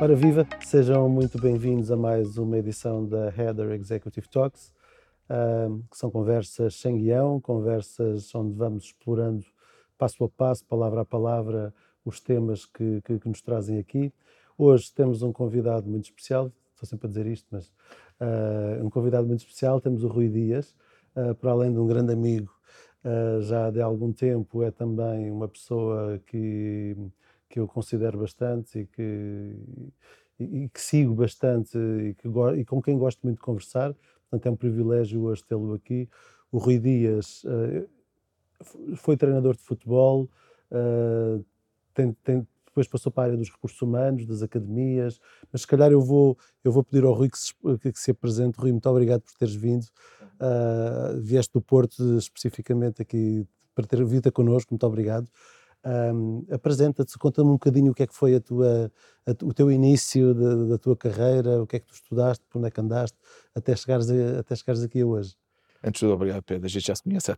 Ora viva, sejam muito bem-vindos a mais uma edição da Header Executive Talks, que são conversas sem guião, conversas onde vamos explorando passo a passo, palavra a palavra, os temas que, que, que nos trazem aqui. Hoje temos um convidado muito especial, estou sempre a dizer isto, mas uh, um convidado muito especial, temos o Rui Dias, uh, para além de um grande amigo uh, já de algum tempo, é também uma pessoa que que eu considero bastante e que, e, e que sigo bastante e, que, e com quem gosto muito de conversar. Portanto, é um privilégio hoje tê-lo aqui. O Rui Dias uh, foi treinador de futebol, uh, tem, tem, depois passou para a área dos recursos humanos, das academias, mas se calhar eu vou, eu vou pedir ao Rui que se, que se apresente. Rui, muito obrigado por teres vindo. Uh, vieste do Porto especificamente aqui para ter vindo connosco, muito obrigado. Um, Apresenta-te, conta-me um bocadinho o que é que foi a tua, a, o teu início de, da tua carreira, o que é que tu estudaste, por onde é que andaste, até chegares, a, até chegares aqui hoje. Antes de tudo, obrigado Pedro, a gente já se conhece há,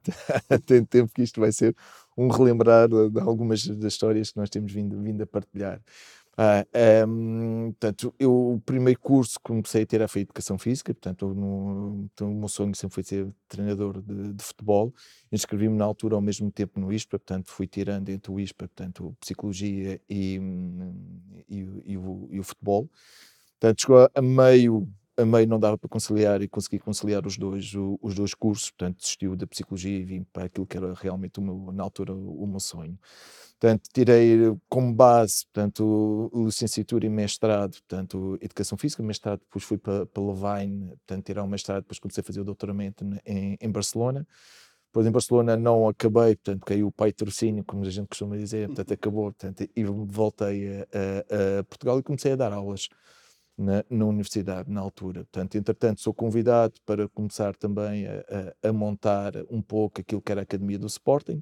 tanto tempo que isto vai ser um relembrar de algumas das histórias que nós temos vindo, vindo a partilhar. Ah, um, portanto, eu, o primeiro curso que comecei a ter foi Educação Física, portanto, no, então, o meu sonho sempre foi ser treinador de, de futebol. Inscrevi-me na altura ao mesmo tempo no ISPA, portanto, fui tirando entre o ISPA, portanto, Psicologia e, e, e, o, e o futebol. Portanto, chegou a meio a meio não dava para conciliar e consegui conciliar os dois, o, os dois cursos, portanto desistiu da psicologia e vim para aquilo que era realmente o meu, na altura o meu sonho. Portanto, tirei como base, portanto, licenciatura e mestrado, portanto, Educação Física, mestrado, depois fui para, para Levine, portanto, tirar o mestrado, depois comecei a fazer o doutoramento em, em Barcelona. Depois em Barcelona não acabei, portanto, caiu o pai trocínio, como a gente costuma dizer, portanto, acabou, portanto, e voltei a, a, a Portugal e comecei a dar aulas na, na, universidade na altura. Portanto, entretanto, sou convidado para começar também a, a, a, montar um pouco aquilo que era a Academia do Sporting.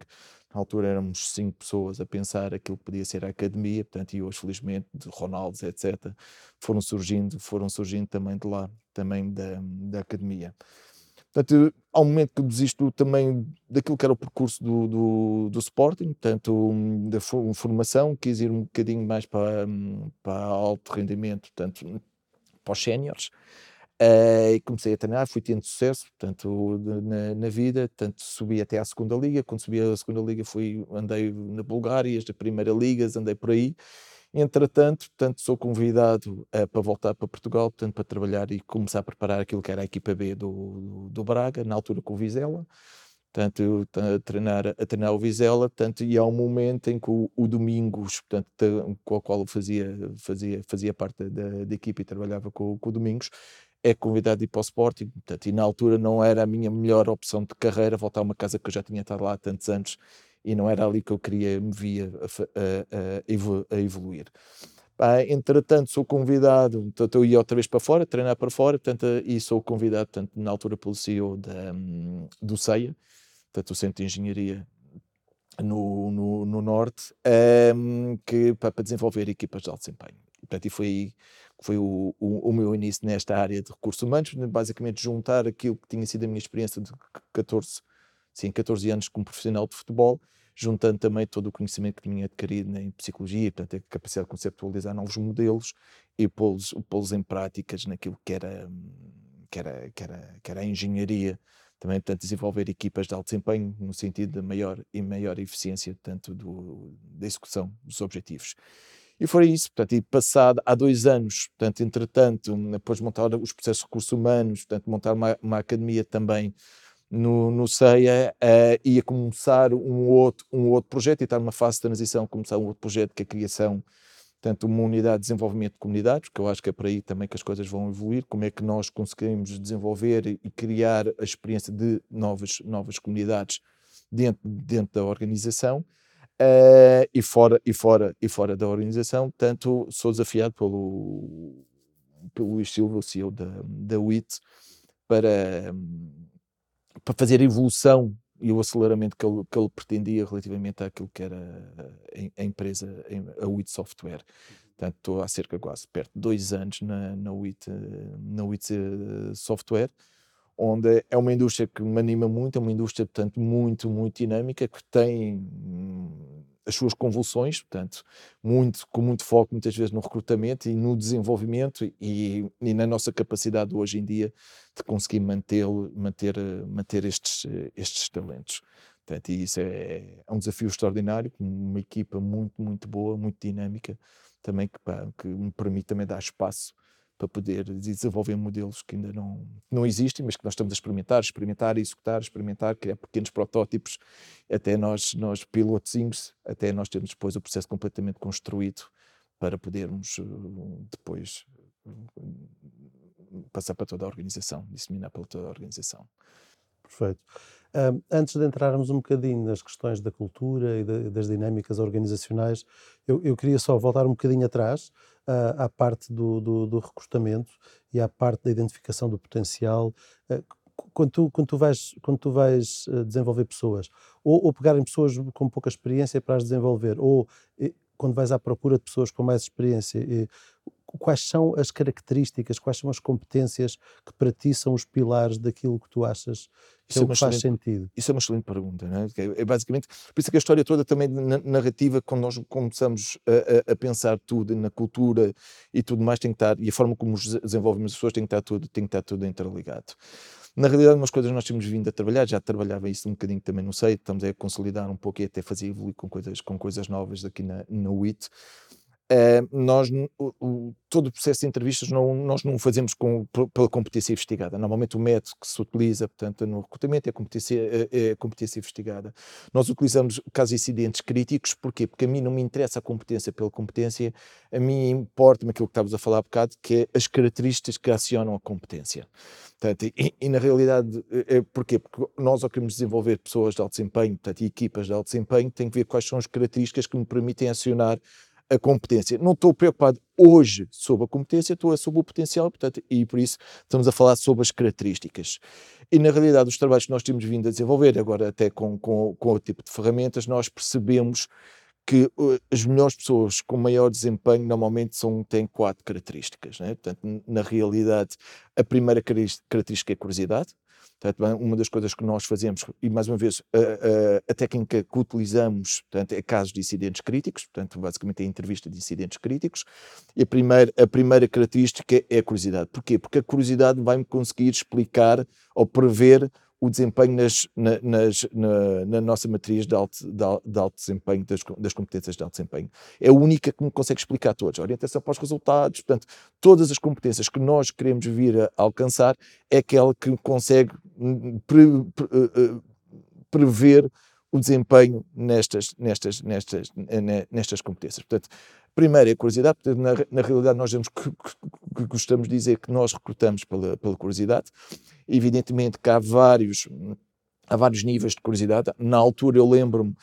Na altura éramos cinco pessoas a pensar aquilo que podia ser a academia, portanto, e hoje, felizmente, de Ronaldos, etc., foram surgindo, foram surgindo também de lá, também da, da academia. Portanto, um momento que desisto também daquilo que era o percurso do, do, do Sporting, portanto, da formação, quis ir um bocadinho mais para, para alto rendimento, portanto, para os séniores. Uh, e comecei a treinar, fui tendo sucesso, portanto, na, na, vida, portanto, subi até à segunda liga, quando subi à segunda liga fui, andei na Bulgária, da primeira liga, andei por aí, entretanto, portanto, sou convidado uh, para voltar para Portugal, portanto, para trabalhar e começar a preparar aquilo que era a equipa B do, do, Braga, na altura com o Vizela, portanto, a treinar, a treinar o Vizela, portanto, e há um momento em que o, o Domingos, portanto, com o qual fazia, fazia, fazia parte da, da equipa e trabalhava com, com o Domingos, é convidado de ir para o Sporting, portanto, e na altura não era a minha melhor opção de carreira voltar a uma casa que eu já tinha estado lá há tantos anos e não era ali que eu queria me via a, a, a evoluir. entretanto, sou convidado, portanto, eu ia outra vez para fora, treinar para fora, portanto, e sou convidado, portanto, na altura pelo CEO da, do CEIA, portanto, o Centro de Engenharia no, no, no Norte, um, que, para, para desenvolver equipas de alto desempenho. Portanto, e foi aí foi o, o, o, meu início nesta área de recursos humanos, basicamente juntar aquilo que tinha sido a minha experiência de 14, sim, 14 anos como profissional de futebol, juntando também todo o conhecimento que tinha adquirido em psicologia, portanto, a capacidade de conceptualizar novos modelos e pô-los pô em práticas naquilo que era, que era, que era, que era a engenharia, também, portanto, desenvolver equipas de alto desempenho no sentido de maior e maior eficiência, tanto do, da execução dos objetivos. E foi isso, portanto, e passado há dois anos, portanto, entretanto, depois de montar os processos de recursos humanos, portanto, montar uma, uma academia também no, no CEIA, uh, ia começar um outro, um outro projeto, e estar numa fase de transição, começar um outro projeto que é a criação, portanto, uma unidade de desenvolvimento de comunidades, que eu acho que é por aí também que as coisas vão evoluir, como é que nós conseguimos desenvolver e criar a experiência de novas, novas comunidades dentro, dentro da organização. Uh, e, fora, e, fora, e fora da organização, tanto sou desafiado pelo, pelo Luís Silva, o CEO da, da WIT, para, para fazer a evolução e o aceleramento que ele, que ele pretendia relativamente àquilo que era a, a empresa, a WIT Software. Portanto, estou há cerca quase perto de dois anos na, na, WIT, na WIT eh, Software onde é uma indústria que me anima muito, é uma indústria, portanto, muito, muito dinâmica, que tem as suas convulsões, portanto, muito, com muito foco muitas vezes no recrutamento e no desenvolvimento e, e na nossa capacidade hoje em dia de conseguir manter, manter, manter estes, estes talentos. Portanto, e isso é, é um desafio extraordinário, uma equipa muito, muito boa, muito dinâmica, também que, que me permite também dar espaço para poder desenvolver modelos que ainda não, não existem, mas que nós estamos a experimentar, experimentar, executar, experimentar, criar pequenos protótipos, até nós, nós pilotezinhos, até nós termos depois o processo completamente construído para podermos eh, depois eh, passar para toda a organização, disseminar para toda a organização. Perfeito. Antes de entrarmos um bocadinho nas questões da cultura e de, das dinâmicas organizacionais, eu, eu, queria só voltar um bocadinho atrás uh, à parte do, do, do, recrutamento e à parte da identificação do potencial. Uh, quando tu, quando tu vais, quando tu vais uh, desenvolver pessoas, ou, ou pegarem pessoas com pouca experiência para as desenvolver, ou quando vais à procura de pessoas com mais experiência, quais são as características, quais são as competências que para ti são os pilares daquilo que tu achas que, é, é que faz sentido? Isso é uma excelente pergunta, não é? é? é basicamente, por isso que a história toda também narrativa, quando nós começamos a, a, pensar tudo na cultura e tudo mais, tem que estar, e a forma como desenvolvemos as pessoas tem que estar tudo, tem que estar tudo interligado. Na realidade, umas coisas nós temos vindo a trabalhar, já trabalhava isso um bocadinho também, não sei, estamos a consolidar um pouco e até fazer evoluir com coisas, com coisas novas aqui na, na WIT. Uh, nós, o, o, todo o processo de entrevistas não, nós não fazemos com, pela competência investigada. Normalmente o método que se utiliza, portanto, no recrutamento é a competência, é, é competência investigada. Nós utilizamos casos incidentes críticos, porquê? Porque a mim não me interessa a competência pela competência, a mim importa-me aquilo que estávamos a falar há bocado, que é as características que acionam a competência. Portanto, e, e, na realidade, é, porquê? Porque nós, ao queremos desenvolver pessoas de alto desempenho, portanto, e equipas de alto desempenho, tem que ver quais são as características que me permitem acionar a competência. Não estou preocupado hoje sobre a competência, estou sobre o potencial, portanto, e por isso estamos a falar sobre as características. E na realidade, os trabalhos que nós temos vindo a desenvolver, agora até com, com, com o tipo de ferramentas, nós percebemos que uh, as melhores pessoas com maior desempenho normalmente são, têm quatro características. Né? Portanto, na realidade, a primeira característica é a curiosidade, Portanto, uma das coisas que nós fazemos, e mais uma vez, a, a, a, técnica que utilizamos portanto, é casos de incidentes críticos, portanto, basicamente é a entrevista de incidentes críticos. E a primeira, a primeira característica é a curiosidade. Porquê? Porque a curiosidade vai-me conseguir explicar ou prever o desempenho nas, na, nas, na, na, nossa matriz de alto, de, de alto desempenho, das, das, competências de alto desempenho. É a única que me consegue explicar todos. A orientação para os resultados, portanto, todas as competências que nós queremos vir a alcançar é aquela que consegue pre, pre, eh, eh, prever o desempenho nestas, nestas, nestas, nestas competências. Portanto, primeiro é curiosidade, portanto, na, na realidade nós que, que, que, gostamos de dizer que nós recrutamos pela, pela curiosidade. Evidentemente que há vários, há vários níveis de curiosidade. Na altura eu lembro-me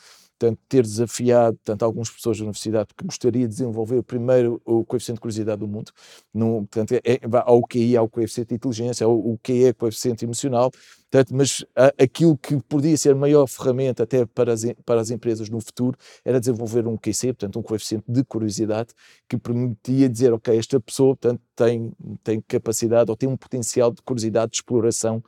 portanto, ter desafiado tanto algumas pessoas da universidade que gostaria de desenvolver primeiro o coeficiente de curiosidade do mundo. No, portanto, é, é, ao QI, ao coeficiente de inteligência, ao, o QE, é coeficiente emocional, portanto, mas a, aquilo que podia ser a maior ferramenta até para as, para as empresas no futuro era desenvolver um QC, portanto, um coeficiente de curiosidade que permitia dizer, ok, esta pessoa portanto, tem, tem capacidade ou tem um potencial de curiosidade, de exploração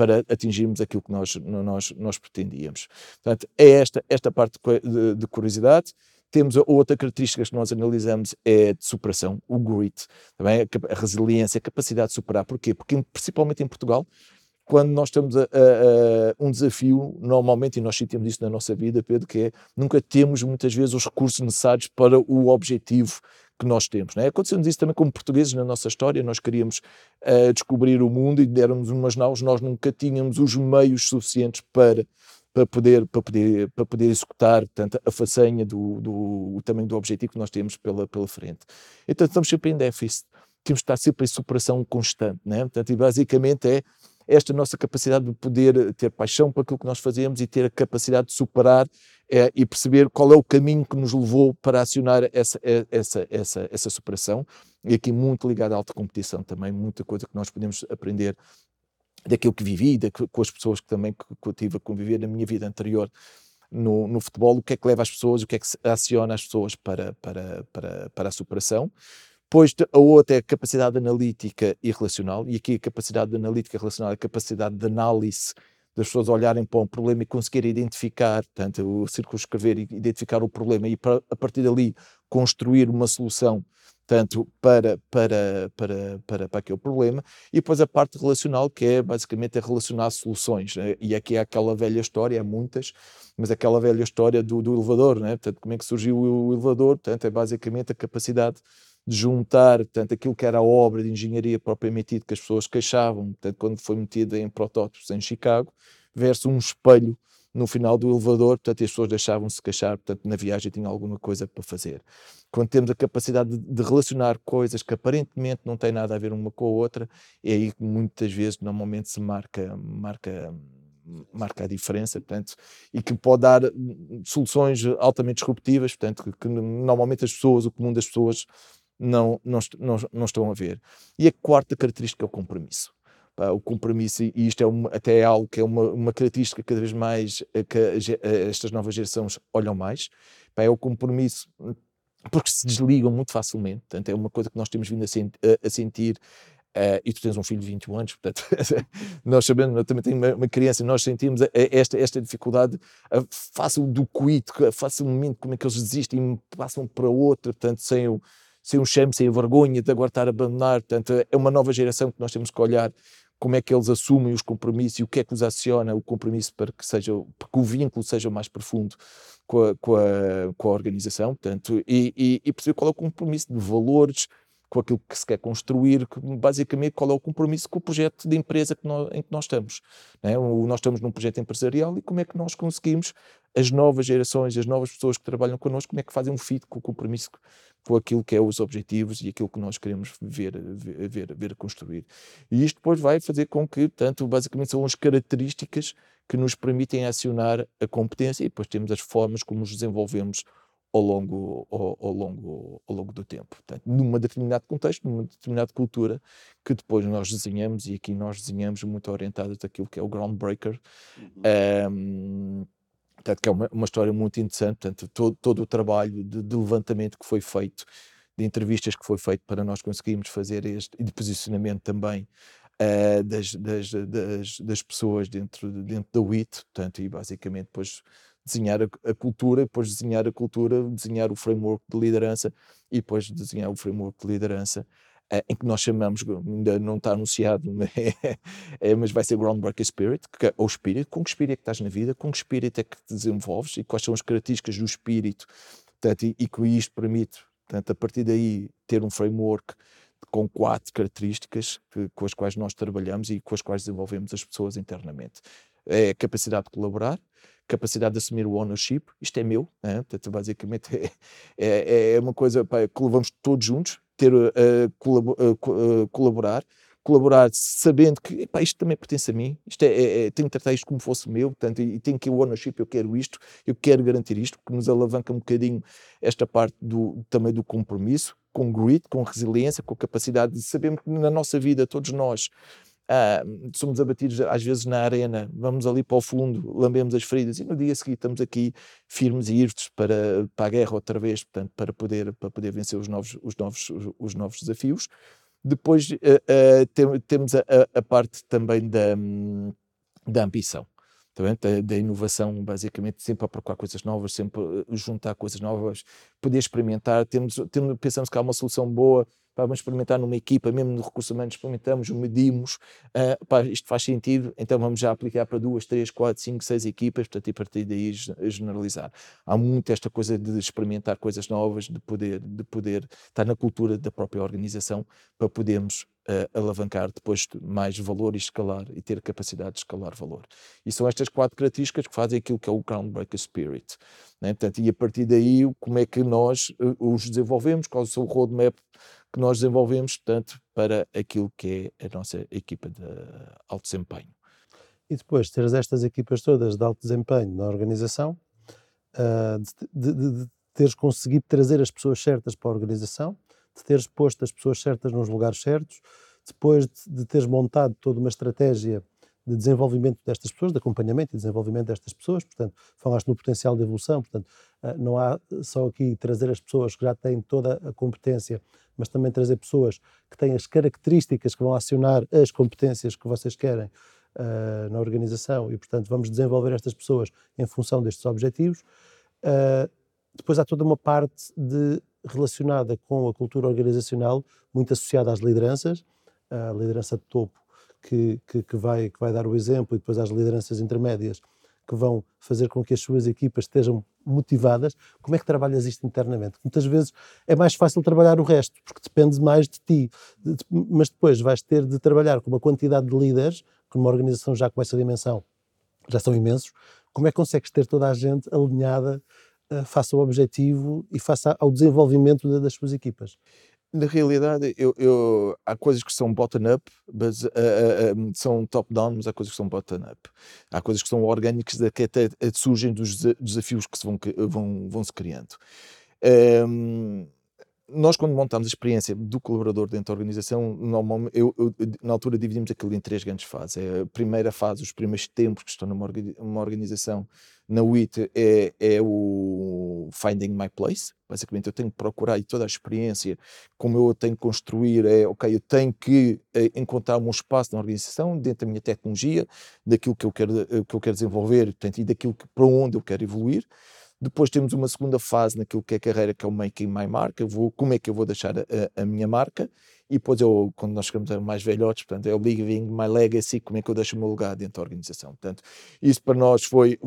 para atingirmos aquilo que nós, nós, nós pretendíamos. Portanto, é esta, esta parte de, de curiosidade. Temos outra característica que nós analisamos é de superação, o grit, também a, a resiliência, a capacidade de superar. Porquê? Porque principalmente em Portugal, quando nós temos a, a, a, um desafio, normalmente, e nós sentimos isso na nossa vida, Pedro, que é nunca temos muitas vezes os recursos necessários para o objetivo que nós temos. Não é? Aconteceu-nos isso também como portugueses na nossa história, nós queríamos uh, descobrir o mundo e deram-nos umas naus, nós nunca tínhamos os meios suficientes para para poder, para poder, para poder executar portanto, a façanha do, do, tamanho do objetivo que nós temos pela, pela frente. Então estamos sempre em déficit, temos de estar sempre em superação constante. Né? Portanto, e basicamente é esta nossa capacidade de poder ter paixão por aquilo que nós fazemos e ter a capacidade de superar é, e perceber qual é o caminho que nos levou para acionar essa, é, essa, essa, essa superação. E aqui muito ligado à alta competição também, muita coisa que nós podemos aprender daquilo que vivi, da, com as pessoas que também que, que eu tive a conviver na minha vida anterior no, no, futebol, o que é que leva as pessoas, o que é que aciona as pessoas para, para, para, para a superação. Depois a outra é a capacidade analítica e relacional, e aqui a capacidade analítica e relacional é a capacidade de análise das pessoas olharem para um problema e conseguirem identificar, portanto, o circunscrever e identificar o problema e para, a partir dali construir uma solução tanto para, para, para, para, para aquele problema, e depois a parte relacional, que é basicamente é relacionar soluções. Né? E aqui é aquela velha história, há muitas, mas aquela velha história do, do elevador, né? portanto, como é que surgiu o elevador? Portanto, é basicamente a capacidade de juntar portanto, aquilo que era a obra de engenharia propriamente dita que as pessoas queixavam, portanto, quando foi metida em protótipos em Chicago, versus um espelho no final do elevador, portanto, as pessoas deixavam-se queixar, portanto, na viagem tinha alguma coisa para fazer. Quando temos a capacidade de, de, relacionar coisas que aparentemente não têm nada a ver uma com a outra, é aí que muitas vezes, normalmente, se marca, marca marca a diferença, portanto, e que pode dar hum, soluções altamente disruptivas, portanto, que, que normalmente as pessoas, o comum das pessoas, não, não, não, não estão a ver. E a quarta característica é o compromisso. o compromisso, e isto é até é algo que é uma, uma característica cada vez mais eh, que eh, estas novas gerações olham mais, é o compromisso porque se desligam muito facilmente, portanto é uma coisa que nós temos vindo a, a, a sentir Uh, e tu tens um filho de 21 anos, portanto, nós sabemos, eu também tenho uma, uma criança, nós sentimos esta, esta dificuldade, uh, façam do quito, facilmente como é que eles desistem e passam para outra, portanto, sem o, sem um chame, sem a vergonha de agora estar a abandonar. Portanto, é uma nova geração que nós temos que olhar como é que eles assumem os compromissos e o que é que os aciona o compromisso para que, seja, para que o vínculo seja mais profundo com a, com a, com a organização, portanto, e, e, e perceber qual é o compromisso de valores, com aquilo que se quer construir, basicamente qual é o compromisso com o projeto de empresa que nós, em que nós estamos. Né? Nós estamos num projeto empresarial e como é que nós conseguimos, as novas gerações, as novas pessoas que trabalham connosco, como é que fazem um fit com o compromisso com aquilo que é os objetivos e aquilo que nós queremos ver, ver, ver construir. E isto depois vai fazer com que, tanto basicamente são as características que nos permitem acionar a competência e depois temos as formas como nos desenvolvemos ao longo, ao, ao, longo, ao longo do tempo. Portanto, num determinado contexto, numa determinada cultura, que depois nós desenhamos, e aqui nós desenhamos muito orientados daquilo que é o groundbreaker, uhum. um, portanto, que é uma, uma, história muito interessante, portanto, todo, todo o trabalho de, de, levantamento que foi feito, de entrevistas que foi feito para nós conseguirmos fazer este, e de posicionamento também, Uh, das, das, das, das, pessoas dentro, dentro da WIT, portanto, e basicamente depois desenhar a, cultura, depois desenhar a cultura, desenhar o framework de liderança e depois desenhar o framework de liderança uh, em que nós chamamos, ainda não está anunciado, é, mas vai ser Groundbreaker Spirit, que, é, ou espírito, com que espírito é que estás na vida, com que espírito é que te desenvolves? E quais são as características do espírito, portanto, e, e que isto permite, portanto, a partir daí ter um framework com quatro características que, com as quais nós trabalhamos e com as quais desenvolvemos as pessoas internamente. É a capacidade de colaborar, capacidade de assumir o ownership, isto é meu, né? Portanto, basicamente é, é, é, uma coisa pá, que levamos todos juntos, ter uh, colab uh, colaborar, colaborar sabendo que epá, isto também pertence a mim, isto é, é, é, tenho que tratar isto como fosse meu, portanto, e, tenho que o ownership, eu quero isto, eu quero garantir isto, que nos alavanca um bocadinho esta parte do, também do compromisso, com grit, com resiliência, com capacidade de sabermos que na nossa vida, todos nós, ah, somos abatidos às vezes na arena, vamos ali para o fundo, lambemos as feridas e no dia seguinte estamos aqui firmes e irtos para, para a guerra outra vez, portanto, para poder, para poder vencer os novos, os novos, os novos desafios. Depois uh, uh, tem, temos a, a, parte também da, da ambição. Da, da, inovação, basicamente, sempre a procurar coisas novas, sempre juntar coisas novas, poder experimentar. Temos, temos, pensamos que há uma solução boa, pá, vamos experimentar numa equipa, mesmo no recurso humano, experimentamos, medimos, uh, pá, isto faz sentido, então vamos já aplicar para duas, três, quatro, cinco, seis equipas, portanto, e a partir daí generalizar. Há muito esta coisa de experimentar coisas novas, de poder, de poder estar na cultura da própria organização para podermos uh, alavancar depois mais valor e escalar e ter capacidade de escalar valor. E são estas quatro características que fazem aquilo que é o Groundbreaker Spirit. Né? Portanto, e a partir daí, como é que nós uh, os desenvolvemos, qual é o seu roadmap que nós desenvolvemos, portanto, para aquilo que é a nossa equipa de alto desempenho. E depois teres estas equipas todas de alto desempenho na organização, uh, de, de, de, teres conseguido trazer as pessoas certas para a organização, de teres posto as pessoas certas nos lugares certos, depois de, de teres montado toda uma estratégia de desenvolvimento destas pessoas, de acompanhamento e desenvolvimento destas pessoas, portanto, falaste no potencial de evolução, portanto, ah, não há só aqui trazer as pessoas que já têm toda a competência, mas também trazer pessoas que têm as características que vão acionar as competências que vocês querem uh, na organização. E, portanto, vamos desenvolver estas pessoas em função destes objetivos. Uh, depois há toda uma parte de, relacionada com a cultura organizacional, muito associada às lideranças, a liderança de topo, que, que, que, vai, que vai dar o exemplo, e depois às lideranças intermédias, que vão fazer com que as suas equipas estejam motivadas. Como é que trabalhas isto internamente? Muitas vezes é mais fácil trabalhar o resto, porque depende mais de ti, mas depois vais ter de trabalhar com uma quantidade de líderes, que numa organização já com essa dimensão já são imensos. Como é que consegues ter toda a gente alinhada uh, face ao objetivo e face ao desenvolvimento das suas equipas? Na realidade, eu, eu, há coisas que são bottom-up, mas uh, uh, são top-down, mas há coisas que são bottom-up. Há coisas que são orgânicas, que até surgem dos desafios que se vão, vão, vão se criando. Um, nós, quando montamos a experiência do colaborador dentro da organização, normalmente, eu, eu, na altura dividimos aquilo em três grandes fases. É a primeira fase, os primeiros tempos que estão numa organização, na WIT, é, é o Finding My Place. Basicamente, eu tenho que procurar e toda a experiência, como eu tenho que construir, é, ok, eu tenho que é, encontrar um espaço na organização, dentro da minha tecnologia, daquilo que eu quero, que eu quero desenvolver, portanto, e daquilo que, para onde eu quero evoluir. Depois temos uma segunda fase naquilo que é a carreira, que é o Making My Mark. Eu vou, como é que eu vou deixar a, a minha marca? E depois, eu, quando nós chegamos a mais velhotes, portanto, é o Living My Legacy, como é que eu deixo o meu lugar dentro da organização. Portanto, isso para nós foi,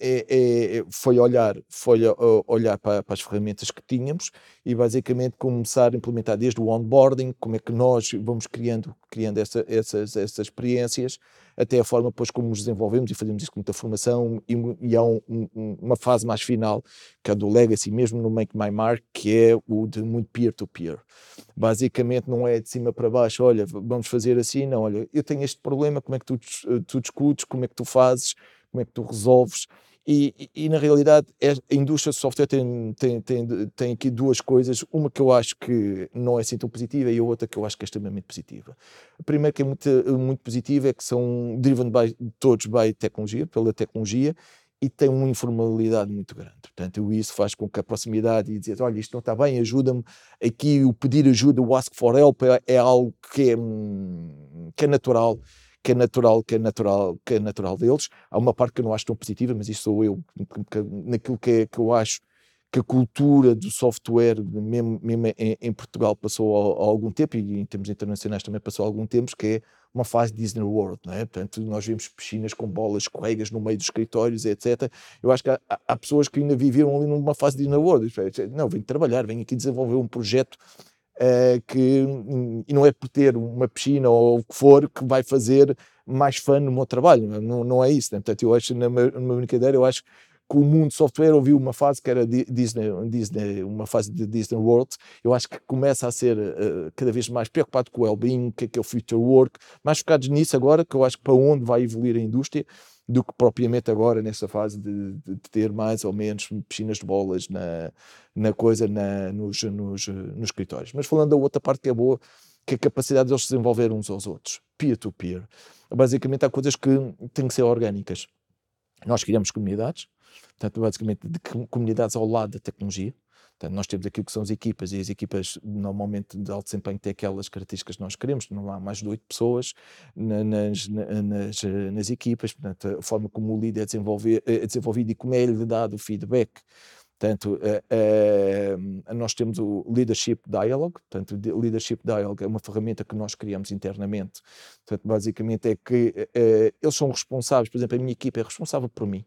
é, é, foi olhar, foi olhar para, para, as ferramentas que tínhamos e basicamente começar a implementar desde o onboarding, como é que nós vamos criando, criando essa, essas, essas experiências, até a forma depois como nos desenvolvemos e fazemos isso com muita formação e, e há um, um, uma fase mais final, que é do Legacy, mesmo no Make My Mark, que é o de muito peer-to-peer. -peer. Basicamente não é de cima para baixo, olha, vamos fazer assim, não, olha, eu tenho este problema, como é que tu, tu discutes, como é que tu fazes, como é que tu resolves, e, e, na realidade é, a indústria de software tem, tem, tem, tem aqui duas coisas, uma que eu acho que não é assim tão positiva e a outra que eu acho que é extremamente positiva. A primeira que é muito, muito positiva é que são driven by, todos by tecnologia, pela tecnologia, e tem uma informalidade muito grande. Portanto, isso faz com que a proximidade e dizer, olha, isto não está bem, ajuda-me, aqui o pedir ajuda, o ask for help é, é algo que é, hum, que é natural que é natural, que é natural, que é natural deles. Há uma parte que eu não acho tão positiva, mas isso sou eu, naquilo que, é, que eu acho que a cultura do software, mesmo, mesmo em, em, Portugal, passou há, algum tempo, e em termos internacionais também passou há algum tempo, que é uma fase Disney World, não é? Portanto, nós vemos piscinas com bolas, escorregas no meio dos escritórios, etc. Eu acho que há, há, pessoas que ainda viveram ali numa fase Disney World. Não, venho trabalhar, venho aqui desenvolver um projeto uh, que, e não é por ter uma piscina ou o que for que vai fazer mais fã no meu trabalho, não, não é isso. Né? Portanto, eu acho, na minha brincadeira, eu acho que o mundo software ouviu uma fase que era Disney, Disney uma fase de Disney World. Eu acho que começa a ser uh, cada vez mais preocupado com o well-being, o que é, que é o future work, mais focados nisso agora, que eu acho que para onde vai evoluir a indústria, do que propriamente agora nessa fase de, de, de, ter mais ou menos piscinas de bolas na, na coisa, na, nos, nos, nos escritórios. Mas falando da outra parte que é boa, que é a capacidade de eles se desenvolver uns aos outros, peer-to-peer. -peer. Basicamente há coisas que têm que ser orgânicas. Nós criamos comunidades, portanto, basicamente de comunidades ao lado da tecnologia, Portanto, nós temos aquilo que são as equipas, e as equipas normalmente de alto desempenho têm aquelas características que nós queremos, não há mais de oito pessoas nas, nas, nas, equipas, portanto, a forma como o líder é, desenvolver, é desenvolvido e como é lhe dado o feedback. Portanto, nós temos o Leadership Dialogue, portanto, o Leadership Dialogue é uma ferramenta que nós criamos internamente. Portanto, basicamente é que eh, eles são responsáveis, por exemplo, a minha equipa é responsável por mim.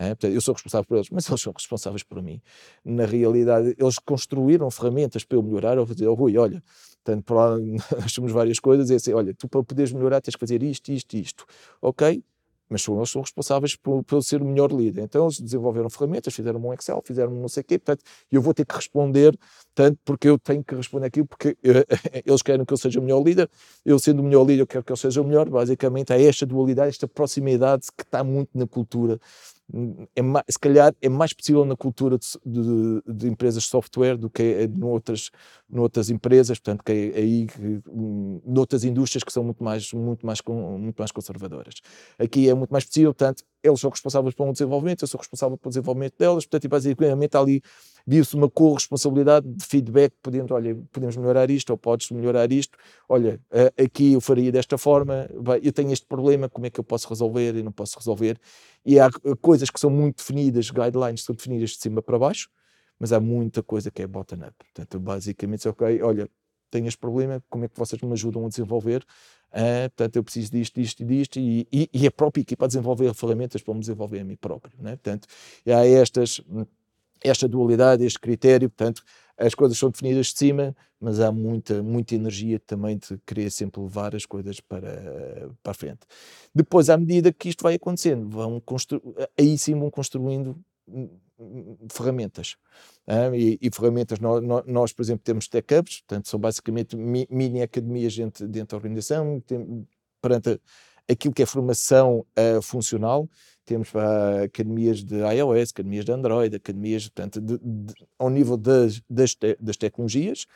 É, portanto, eu sou responsável por eles, mas eles são responsáveis por mim. Na realidade, eles construíram ferramentas para eu melhorar. Eu vou dizer, oh, Rui, olha, portanto, por lá, nós temos várias coisas, é assim, olha, tu para poderes melhorar tens que fazer isto, isto, isto. Ok, mas são, eles são responsáveis por, por ser o melhor líder. Então eles desenvolveram ferramentas, fizeram um Excel, fizeram um não sei o quê, portanto, eu vou ter que responder, tanto porque eu tenho que responder aquilo, porque eles querem que eu seja o melhor líder, eu sendo o melhor líder, eu quero que ele seja o melhor, basicamente é esta dualidade, esta proximidade que está muito na cultura é mais, se calhar é mais possível na cultura de, de, de empresas de software do que é noutras, noutras empresas, portanto, que é aí, noutras indústrias que são muito mais, muito, mais, muito mais conservadoras. Aqui é muito mais possível, portanto, eles são responsáveis pelo desenvolvimento, eu sou responsável pelo desenvolvimento delas, portanto, e basicamente ali viu-se uma corresponsabilidade de feedback, podendo, olha, podemos melhorar isto, ou podes melhorar isto, olha, aqui eu faria desta forma, eu tenho este problema, como é que eu posso resolver e não posso resolver, e há coisas que são muito definidas, guidelines são definidas de cima para baixo, mas há muita coisa que é bottom-up, portanto, basicamente, ok, olha, tenho este problema, como é que vocês me ajudam a desenvolver? Uh, portanto, eu preciso disto, disto disto, e, e, e, a própria equipa a desenvolver ferramentas para me desenvolver a mim próprio. Né? Portanto, há estas, esta dualidade, este critério, portanto, as coisas são definidas de cima, mas há muita, muita energia também de querer sempre levar as coisas para, para a frente. Depois, à medida que isto vai acontecendo, vão aí sim vão construindo ferramentas. Uh, e, e, ferramentas, nós, nós, por exemplo, temos tech-ups, portanto, são basicamente mini academias dentro, dentro da organização, tem, perante aquilo que é formação uh, funcional, temos academias de iOS, academias de Android, academias, portanto, de, de, ao nível das, das, te, das tecnologias,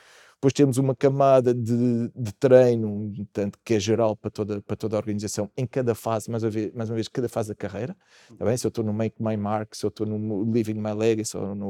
depois temos uma camada de, de treino, tanto que é geral para toda, para toda a organização, em cada fase, mais uma vez, mais uma vez cada fase da carreira. Tá bem? Se eu estou no Make My Mark, se eu estou no Living My Legacy, ou, no,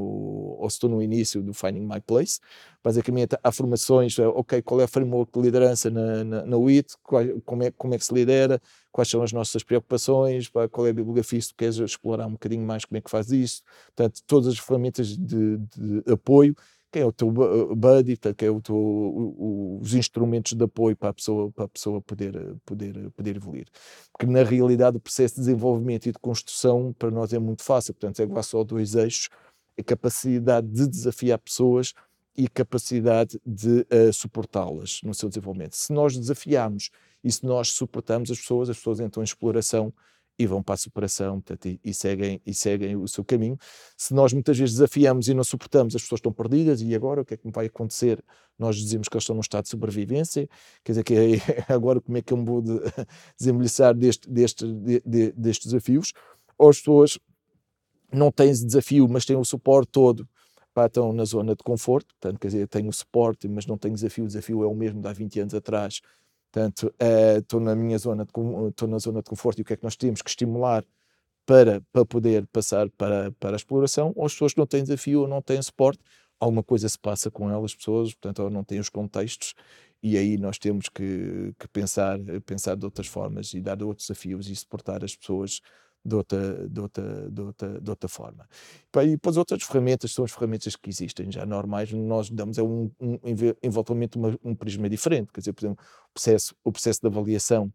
ou se estou no início do Finding My Place. Basicamente, há formações, eh, ok, qual é a framework de liderança na, na, na WIT, como, é, como é que se lidera, quais são as nossas preocupações, qual é a bibliografia, se tu queres explorar um bocadinho mais como é que faz isso. Portanto, todas as ferramentas de, de apoio quem é o teu uh, buddy, quem é o teu, o, os instrumentos de apoio para a pessoa, para a pessoa poder, uh, poder, uh, poder evoluir. Porque na realidade o processo de desenvolvimento e de construção para nós é muito fácil, portanto é igual só dois eixos, a capacidade de desafiar pessoas e capacidade de uh, suportá-las no seu desenvolvimento. Se nós desafiarmos e se nós suportamos as pessoas, as pessoas entram em exploração e vão para a superação portanto, e, e, seguem, e seguem o seu caminho. Se nós muitas vezes desafiamos e não suportamos, as pessoas estão perdidas e agora o que é que vai acontecer? Nós dizemos que eles estão num estado de sobrevivência, quer dizer, que é, agora como é que eu me vou de, desembelhaçar deste, deste, de, de, destes desafios? Ou as pessoas não têm desafio, mas têm o suporte todo pá, estão na zona de conforto, portanto, quer dizer, tenho suporte, mas não tenho desafio, o desafio é o mesmo de há 20 anos atrás, Portanto, estou uh, na minha zona estou na zona de conforto e o que é que nós temos que estimular para, para poder passar para, para a exploração, ou as pessoas que não têm desafio ou não têm suporte, alguma coisa se passa com elas, pessoas, portanto, ou não têm os contextos, e aí nós temos que, que pensar, pensar de outras formas e dar outros desafios e suportar as pessoas de outra, de outra, de outra, de outra forma. E depois outras ferramentas são as ferramentas que existem já normais, nós damos é um, um, eventualmente uma, um prisma diferente, quer dizer, por exemplo, o processo, o processo de avaliação,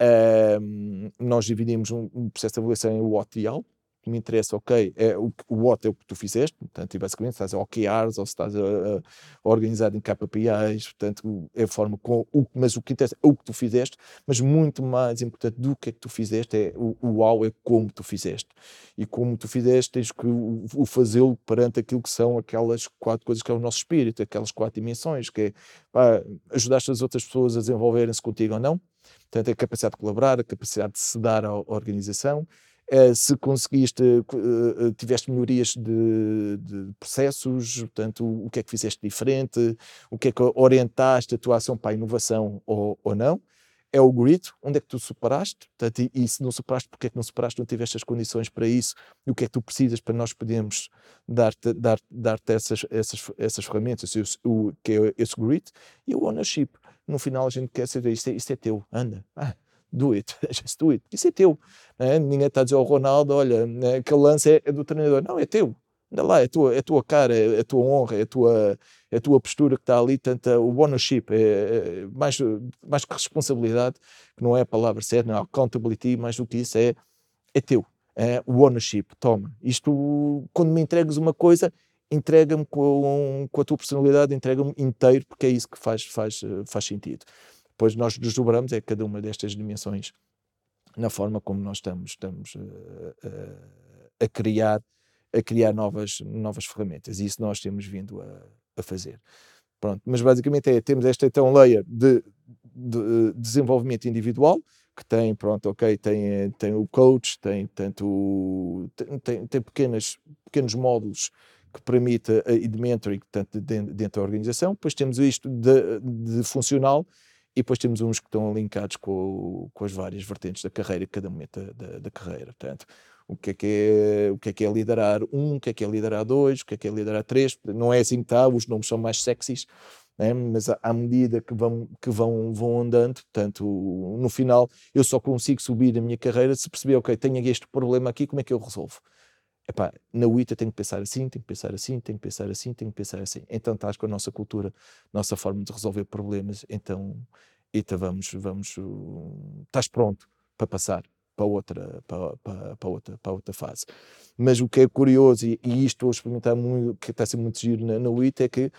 uh, nós dividimos um, um, processo de avaliação em what e how, que me interessa, ok, é o, o what é o que tu fizeste, portanto, e basicamente estás a OKRs ou se estás a, a, organizar em KPIs, portanto, é a forma com o, mas o que interessa é o que tu fizeste, mas muito mais importante do que é que tu fizeste é o, o wow é como tu fizeste. E como tu fizeste, tens que o, o fazê-lo perante aquilo que são aquelas quatro coisas que é o nosso espírito, aquelas quatro dimensões, que é pá, ajudaste as outras pessoas a desenvolverem-se contigo ou não, portanto, a capacidade de colaborar, a capacidade de se dar à organização, Uh, se conseguiste, uh, tiveste melhorias de, de, processos, portanto, o, o, que é que fizeste diferente, o que é que orientaste a tua ação para a inovação ou, ou não. É o grit, onde é que tu superaste, portanto, e, e, se não superaste, porque é que não superaste, não tiveste as condições para isso, e o que é que tu precisas para nós podermos dar-te dar, dar essas, essas, essas ferramentas, o, que é esse grit, e o ownership. No final a gente quer saber, isto é, isto é teu, anda, ah, do it, just do it. Isso é teu. Né? Ninguém está a dizer ao Ronaldo, olha, né, aquele lance é, é, do treinador. Não, é teu. Anda lá, é tua, é tua cara, é, a tua honra, é a tua, é a tua postura que está ali, tanto o ownership, é, é, mais, mais que responsabilidade, que não é a palavra certa, não é accountability, mais do que isso, é, é teu. É o ownership, toma. Isto, quando me entregas uma coisa, entrega-me com, com a tua personalidade, entrega-me inteiro, porque é isso que faz, faz, faz sentido. Depois nós desdobramos é cada uma destas dimensões na forma como nós estamos, estamos uh, uh, a criar a criar novas, novas ferramentas e isso nós temos vindo a, a fazer. Pronto, mas basicamente é, temos esta então layer de, de, de desenvolvimento individual que tem, pronto, ok, tem, tem o coach, tem tanto tem, tem pequenas, pequenos módulos que permite e de mentoring tanto dentro, dentro da organização, depois temos isto de, de funcional e depois temos uns que estão alinkados com, com as várias vertentes da carreira, cada momento da, da, da carreira. Portanto, o que, é que é, o que é que é liderar um, o que é que é liderar dois, o que é que é liderar três. Não é assim que está, os nomes são mais sexys, né? mas à medida que vão, que vão, vão andando, portanto, no final eu só consigo subir a minha carreira se perceber, ok, tenho este problema aqui, como é que eu resolvo? Epá, na UITA tenho que pensar assim, tenho que pensar assim, tenho que pensar assim, tenho que pensar assim. Então estás com a nossa cultura, nossa forma de resolver problemas, então, Ita, vamos, vamos, estás pronto para passar para outra, para, para, para, outra, para outra fase. Mas o que é curioso, e, e isto estou a experimentar muito, que está a ser muito giro na, na UITA, é que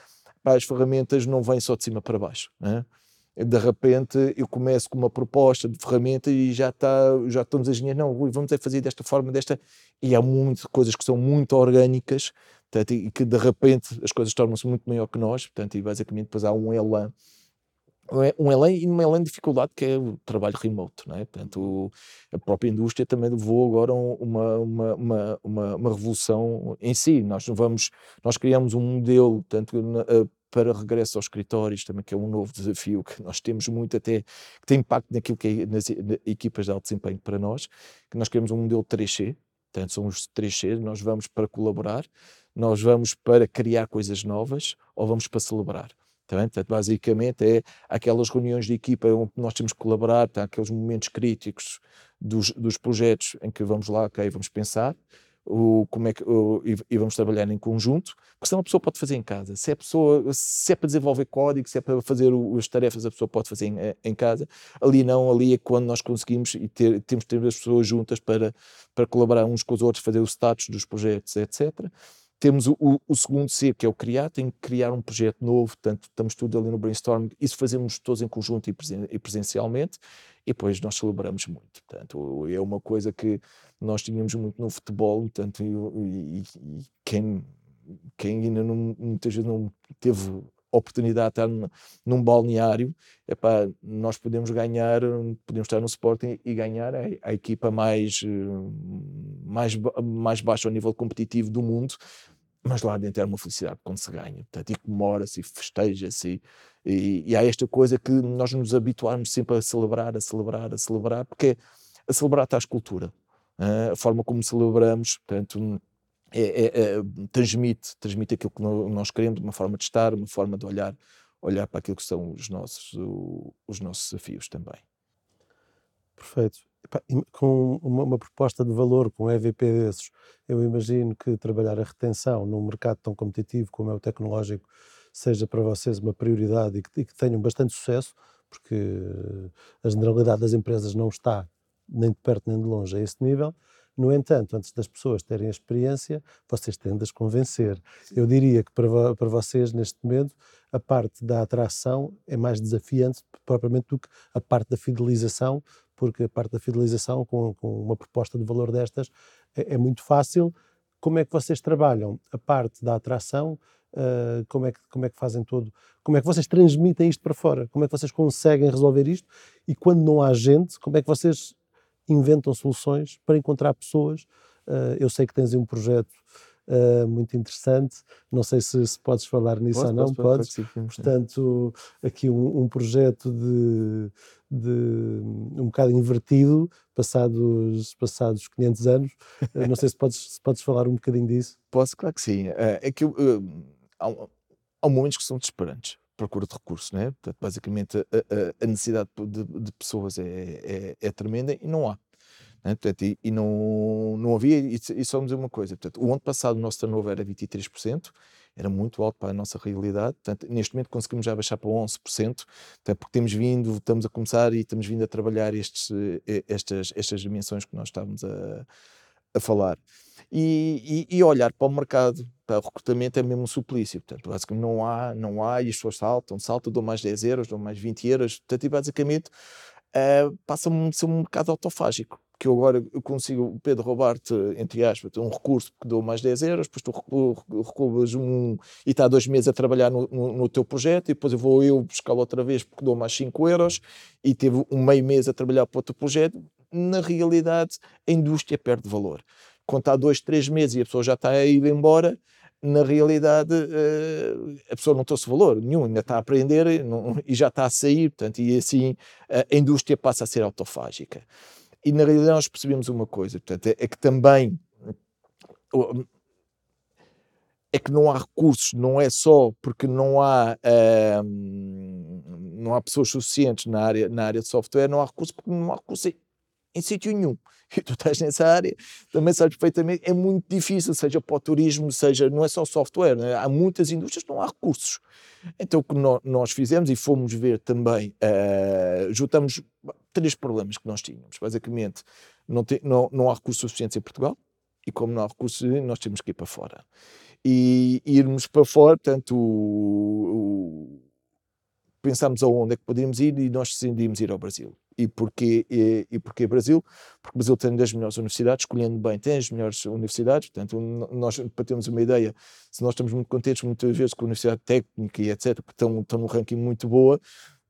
as ferramentas não vêm só de cima para baixo. Né? De repente eu começo com uma proposta de ferramenta e já, está, já estamos a engenheiros, não, Rui, vamos é fazer desta forma, desta. E há muitas coisas que são muito orgânicas portanto, e que de repente as coisas tornam-se muito maior que nós, portanto, e basicamente depois há um elan um elan e uma elan dificuldade que é o trabalho remote, não é? Portanto, o, a própria indústria também levou agora uma, uma, uma, uma, uma revolução em si. Nós vamos, nós criamos um modelo, tanto uh, para regresso aos escritórios, também que é um novo desafio que nós temos muito até, que tem impacto naquilo que é nas equipas de alto desempenho para nós, que nós queremos um modelo 3C, portanto são os 3C, nós vamos para colaborar, nós vamos para criar coisas novas ou vamos para celebrar. Tá Portanto, basicamente é aquelas reuniões de equipa onde nós temos que colaborar, tá? aqueles momentos críticos dos, dos projetos em que vamos lá, ok, vamos pensar, o, como é que, o, e, e, vamos trabalhar em conjunto, porque senão a pessoa pode fazer em casa. Se é, pessoa, se é para desenvolver código, se é para fazer o, as tarefas, a pessoa pode fazer em, eh, em, casa. Ali não, ali é quando nós conseguimos e ter, temos de ter as pessoas juntas para, para colaborar uns com os outros, fazer o status dos projetos, etc. Temos o, o, o, segundo C, que é o criar, tem que criar um projeto novo, portanto, estamos tudo ali no brainstorming, isso fazemos todos em conjunto e, presen e presencialmente, e depois nós celebramos muito. Portanto, é uma coisa que nós tínhamos muito no futebol, portanto, e, e, e quem, quem ainda não, muitas vezes não teve oportunidade de estar num balneário, epá, nós podemos ganhar, podemos estar no Sporting e ganhar a, a, equipa mais, mais, mais baixa ao nível competitivo do mundo, mas lá dentro é uma felicidade quando se ganha, portanto, e comemora-se e festeja-se, e, e há esta coisa que nós nos habituarmos sempre a celebrar, a celebrar, a celebrar, porque a celebrar está a escultura, a forma como celebramos, portanto, é, é, é, transmite, transmite aquilo que nós queremos, uma forma de estar, uma forma de olhar, olhar para aquilo que são os nossos, os nossos desafios também. Perfeito. Com uma, uma, proposta de valor, com EVP desses, eu imagino que trabalhar a retenção num mercado tão competitivo como é o tecnológico seja para vocês uma prioridade e que, e que tenham bastante sucesso, porque a generalidade das empresas não está nem de perto nem de longe a esse nível. No entanto, antes das pessoas terem a experiência, vocês têm de as convencer. Sim. Eu diria que para, para vocês, neste momento, a parte da atração é mais desafiante propriamente do que a parte da fidelização, porque a parte da fidelização, com, com uma proposta de valor destas, é, é, muito fácil. Como é que vocês trabalham a parte da atração? Uh, como, é que, como é que fazem todo? Como é que vocês transmitem isto para fora? Como é que vocês conseguem resolver isto? E quando não há gente, como é que vocês inventam soluções para encontrar pessoas. Uh, eu sei que tens um projeto uh, muito interessante, não sei se, se podes falar nisso posso, ou não, posso, podes. Pode, sim, Portanto, aqui um, um projeto de, de, um bocado invertido, passados, passados 500 anos. Uh, não sei se podes, se podes falar um bocadinho disso. Posso, claro que sim. é que há, há momentos que são desesperantes procura de recursos, né? Portanto, basicamente a, a necessidade de, de pessoas é, é, é, tremenda e não há. Né? Portanto, e, e, não, não havia, e, e só me dizer uma coisa, portanto, o ano passado o nosso turnover era 23%, era muito alto para a nossa realidade, portanto, neste momento conseguimos já baixar para 11%, portanto, porque temos vindo, estamos a começar e estamos vindo a trabalhar estes, eh, estas, estas dimensões que nós estávamos a, a falar. E, e, e, olhar para o mercado, para recrutamento é mesmo um suplício. Portanto, basicamente não há, não há, e as pessoas saltam, saltam, dão mais 10 euros, dão mais 20 euros. Portanto, e basicamente uh, passa a ser um mercado autofágico. Que eu agora eu consigo, Pedro, roubar-te, entre aspas, um recurso que dou mais 10 euros, depois tu recuas um e está dois meses a trabalhar no, no, no, teu projeto, e depois eu vou eu buscá-lo outra vez porque dou mais 5 euros, e teve um meio mês a trabalhar para o teu projeto. Na realidade, a indústria perde valor está dois, três meses e a pessoa já está a ir embora, na realidade uh, a pessoa não trouxe valor nenhum, ainda está a aprender não, e já está a sair, portanto, e assim a indústria passa a ser autofágica. E na realidade nós percebemos uma coisa, portanto, é, é que também é que não há recursos, não é só porque não há, uh, não há pessoas suficientes na área, na área de software, não há recursos porque não há recursos em, sítio nenhum. E tu estás nessa área, também sabes perfeitamente, é muito difícil, seja para o turismo, seja, não é só software, é? há muitas indústrias que não há recursos. Então o que nós fizemos e fomos ver também, uh, juntamos três problemas que nós tínhamos. Basicamente, não, tem, não, não há recursos suficientes em Portugal, e como não há recursos, nós temos que ir para fora e irmos para fora, portanto, o, o, pensámos aonde é que podíamos ir e nós decidimos ir ao Brasil. E porquê, e, e porquê Brasil? Porque o Brasil tem das melhores universidades, escolhendo bem, tem as melhores universidades, portanto, nós, para termos uma ideia, se nós estamos muito contentes muitas vezes com a Universidade Técnica e etc., que estão, estão num ranking muito boa,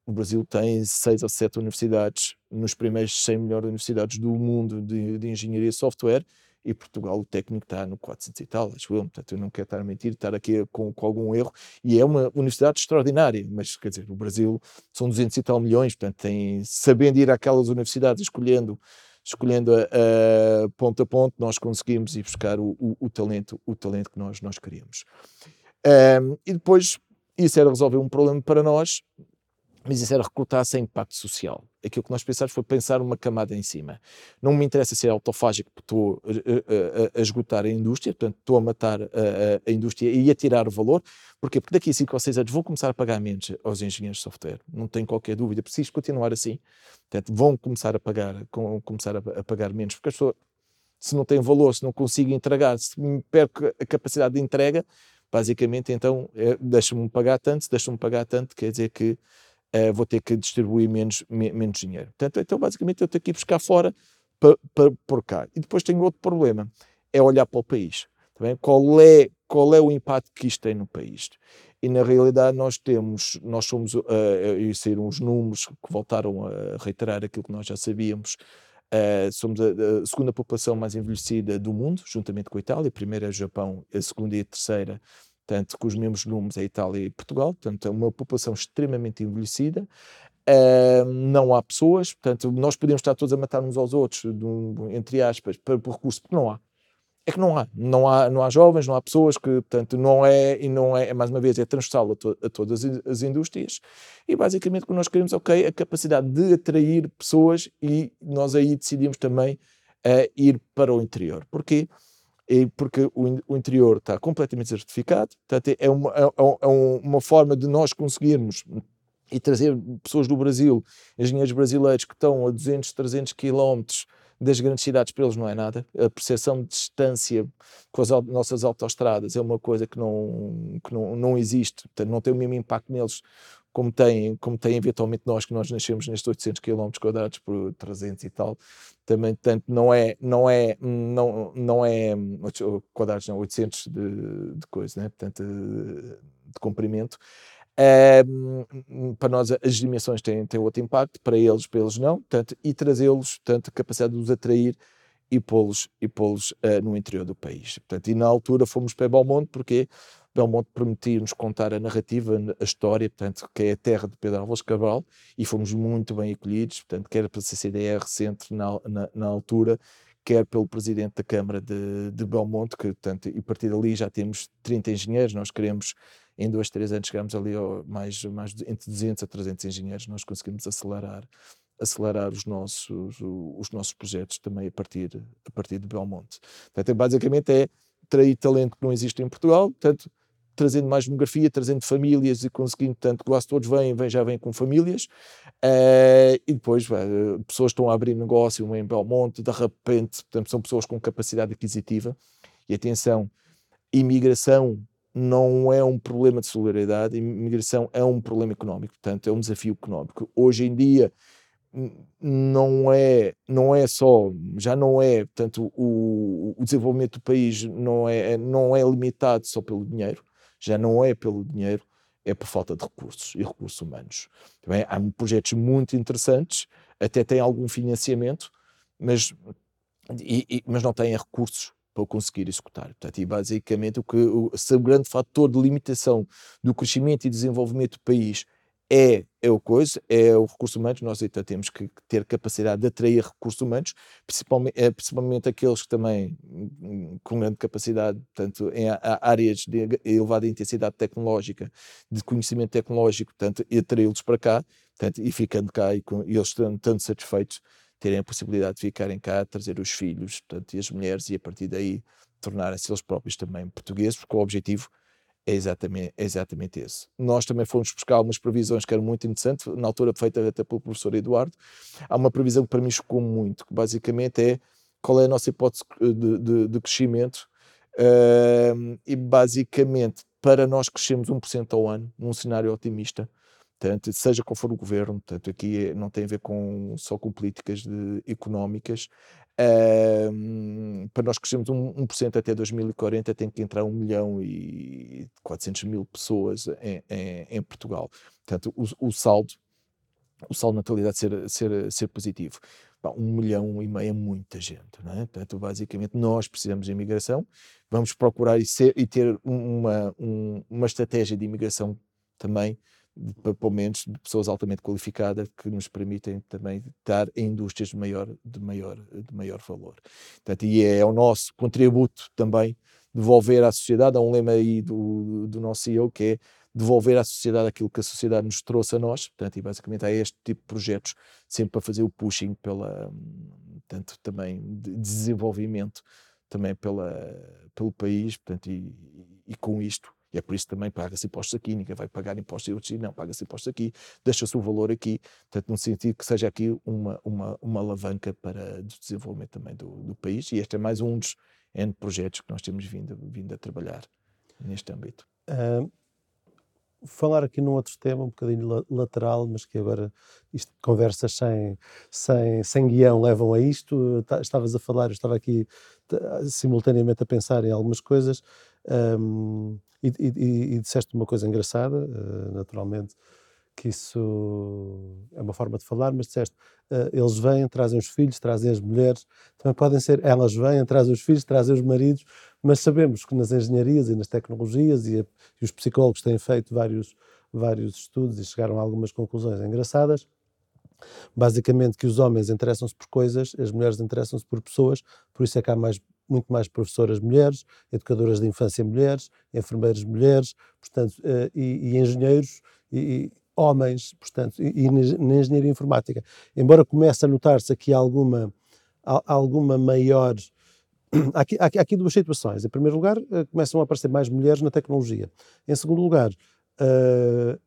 o Brasil tem seis ou sete universidades nos primeiros 100 melhores universidades do mundo de, de engenharia e software e Portugal o técnico está no 400 e tal, acho eu, portanto eu não quero estar a mentir, estar aqui com, com, algum erro, e é uma universidade extraordinária, mas quer dizer, o Brasil são 200 e tal milhões, portanto tem, sabendo ir àquelas universidades, escolhendo escolhendo a, a ponto a ponto, nós conseguimos ir buscar o, o, o talento, o talento que nós, nós queríamos. Um, e depois, isso era resolver um problema para nós, mas isso era recrutar sem impacto social. Aquilo que nós pensámos foi pensar uma camada em cima. Não me interessa ser autofágico, porque estou a, a, a, esgotar a indústria, portanto, estou a matar a, a, indústria e a tirar o valor. Porquê? Porque daqui a 5 ou 6 anos vão começar a pagar menos aos engenheiros de software. Não tenho qualquer dúvida. Preciso continuar assim. Portanto, vão começar a pagar, com, começar a, pagar menos, porque se não têm valor, se não consigo entregar, se perco a capacidade de entrega, basicamente, então, é, deixa-me pagar tanto, se deixa-me pagar tanto, quer dizer que uh, vou ter que distribuir menos, me, menos dinheiro. Portanto, então, basicamente, eu tenho que ir buscar fora para, por cá. E depois tenho outro problema, é olhar para o país. Tá qual, é, qual é o impacto que isto tem no país? E na realidade nós temos, nós somos, uh, e saíram os números que voltaram a reiterar aquilo que nós já sabíamos, Uh, somos a, a, segunda população mais envelhecida do mundo, juntamente com a Itália. A primeira é o Japão, a segunda e a terceira tanto com os mesmos números a Itália e Portugal, portanto é uma população extremamente envelhecida, uh, não há pessoas, portanto nós podemos estar todos a matar uns aos outros, do, entre aspas, por, por recurso, porque não há. É que não há. não há, não há jovens, não há pessoas que, portanto, não é, e não é, mais uma vez, é transversal a, to, a todas as indústrias, e basicamente o que nós queremos, ok, a capacidade de atrair pessoas e nós aí decidimos também uh, ir para o interior. Porquê? E porque o, interior está completamente certificado, portanto é uma, é, é uma forma de nós conseguirmos e trazer pessoas do Brasil, engenheiros brasileiros que estão a 200, 300 quilómetros das grandes cidades, para eles não é nada. A percepção de distância com as nossas autoestradas é uma coisa que não, que não, não existe, portanto, não tem o mesmo impacto neles como tem, como tem eventualmente nós que nós nascemos nestes 800 km quadrados por 300 e tal, também tanto não é não é não não é quadrados não 800 de, de coisa, né? Portanto de, comprimento. Para nós as dimensões têm, têm outro impacto, para eles, para eles não, portanto, e trazê-los, portanto, a capacidade de os atrair e pô-los pô uh, no interior do país. Portanto, e na altura fomos para Belmonte, porque Belmonte permitia-nos contar a narrativa, a história, portanto, que é a terra de Pedro Álvares Cabral, e fomos muito bem acolhidos, portanto, quer pela CCDR Centro na, na, na altura, quer pelo presidente da Câmara de, de Belmonte, que, portanto, e a partir dali já temos 30 engenheiros, nós queremos, em dois, três anos, chegamos ali a mais, mais entre 200 a 300 engenheiros, nós conseguimos acelerar acelerar os nossos, os nossos projetos também a partir, a partir de Belmonte. Portanto, basicamente é trair talento que não existe em Portugal, portanto, trazendo mais demografia, trazendo famílias e conseguindo, tanto quase todos vêm, vêm já vêm com famílias, uh, e depois uh, pessoas estão a abrir negócio em Belmonte, de repente, portanto, são pessoas com capacidade aquisitiva, e atenção, imigração não é um problema de solidariedade, imigração é um problema económico, portanto, é um desafio económico. Hoje em dia, não é não é só já não é portanto o, o desenvolvimento do país não é não é limitado só pelo dinheiro já não é pelo dinheiro, é por falta de recursos e recursos humanos. Também há projetos muito interessantes, até têm algum financiamento, mas, e, e, mas não têm recursos para conseguir executar. Portanto, e basicamente o que o, o grande fator de limitação do crescimento e desenvolvimento do país é, é o coisa, é o recurso humano. Nós então temos que ter capacidade de atrair recursos humanos, principalmente, é, principalmente aqueles que também hum, com grande capacidade, tanto em áreas de elevada intensidade tecnológica, de conhecimento tecnológico, tanto e atraí-los para cá, tanto, e ficando cá e, com, e eles estando tanto satisfeitos, terem a possibilidade de ficarem cá, trazer os filhos portanto, e as mulheres e a partir daí tornarem-se eles próprios também portugueses, porque o objetivo é exatamente, é exatamente esse. Nós também fomos buscar algumas previsões que eram muito interessantes, na altura feita até pelo professor Eduardo. Há uma previsão que para mim chocou muito, que basicamente é qual é a nossa hipótese de, de, de crescimento uh, e basicamente para nós crescermos 1% ao ano, num cenário otimista, Portanto, seja qual for o governo, portanto, aqui é, não tem a ver com, só com políticas de, económicas. Uh, para nós crescermos 1%, 1% até 2040 tem que entrar 1 milhão e 400 mil pessoas em, em, em Portugal. Portanto, o, o, saldo, o saldo de natalidade ser, ser, ser positivo. Bom, um milhão e meio é muita gente, não é? Portanto, basicamente, nós precisamos de imigração, vamos procurar e, ser, e ter uma, um, uma estratégia de imigração também de, pelo menos de pessoas altamente qualificadas que nos permitem também estar em indústrias de maior, de maior, de maior valor. Portanto, e é o nosso contributo também devolver à sociedade, há um lema aí do, do nosso CEO que é devolver à sociedade aquilo que a sociedade nos trouxe a nós, portanto, e basicamente há este tipo de projetos sempre para fazer o pushing pela, tanto também de desenvolvimento também pela, pelo país, portanto, e, e com isto e é por isso também paga-se impostos aqui, ninguém vai pagar impostos e outros dizem, não, paga-se impostos aqui, deixa-se o valor aqui, portanto, no sentido que seja aqui uma, uma, uma alavanca para o desenvolvimento também do, do país, e este é mais um dos N projetos que nós temos vindo, vindo a trabalhar neste âmbito. Uh, falar aqui num outro tema, um bocadinho lateral, mas que agora isto, conversas sem, sem, sem guião levam a isto. Estavas a falar, eu estava aqui simultaneamente a pensar em algumas coisas. Um, e, e, e, disseste uma coisa engraçada, uh, naturalmente, que isso é uma forma de falar, mas disseste, uh, eles vêm, trazem os filhos, trazem as mulheres, também podem ser elas vêm, trazem os filhos, trazem os maridos, mas sabemos que nas engenharias e nas tecnologias, e, a, e os psicólogos têm feito vários, vários estudos e chegaram a algumas conclusões engraçadas, basicamente que os homens interessam-se por coisas, as mulheres interessam-se por pessoas, por isso é que há mais muito mais professoras mulheres, educadoras de infância mulheres, enfermeiras mulheres, portanto, uh, e, e, engenheiros e, homens, portanto, e, na engenharia informática. Embora comece a notar-se aqui alguma, alguma maior. Há aqui, aqui duas situações. Em primeiro lugar, uh, começam a aparecer mais mulheres na tecnologia. Em segundo lugar, uh,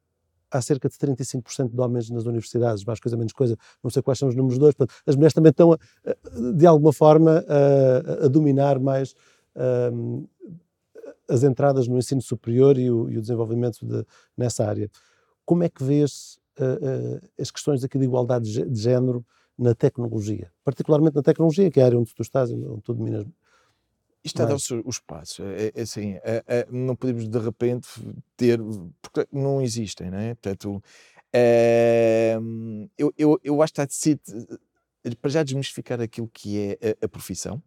há cerca de 35% de homens nas universidades, mais coisa, menos coisa, não sei quais são os números dois. Portanto, as mulheres também estão, a, de alguma forma, a, a dominar mais um, as entradas no ensino superior e o, e o desenvolvimento de, nessa área. Como é que vês uh, uh, as questões aqui de igualdade de género na tecnologia? Particularmente na tecnologia, que é a área onde tu estás, onde tu dominas isto é dar os, os passos. É, é assim, é, é, não podemos de repente ter. Porque não existem, não é? Portanto, é, eu, eu, eu acho que está decidido para já desmistificar aquilo que é a, a profissão.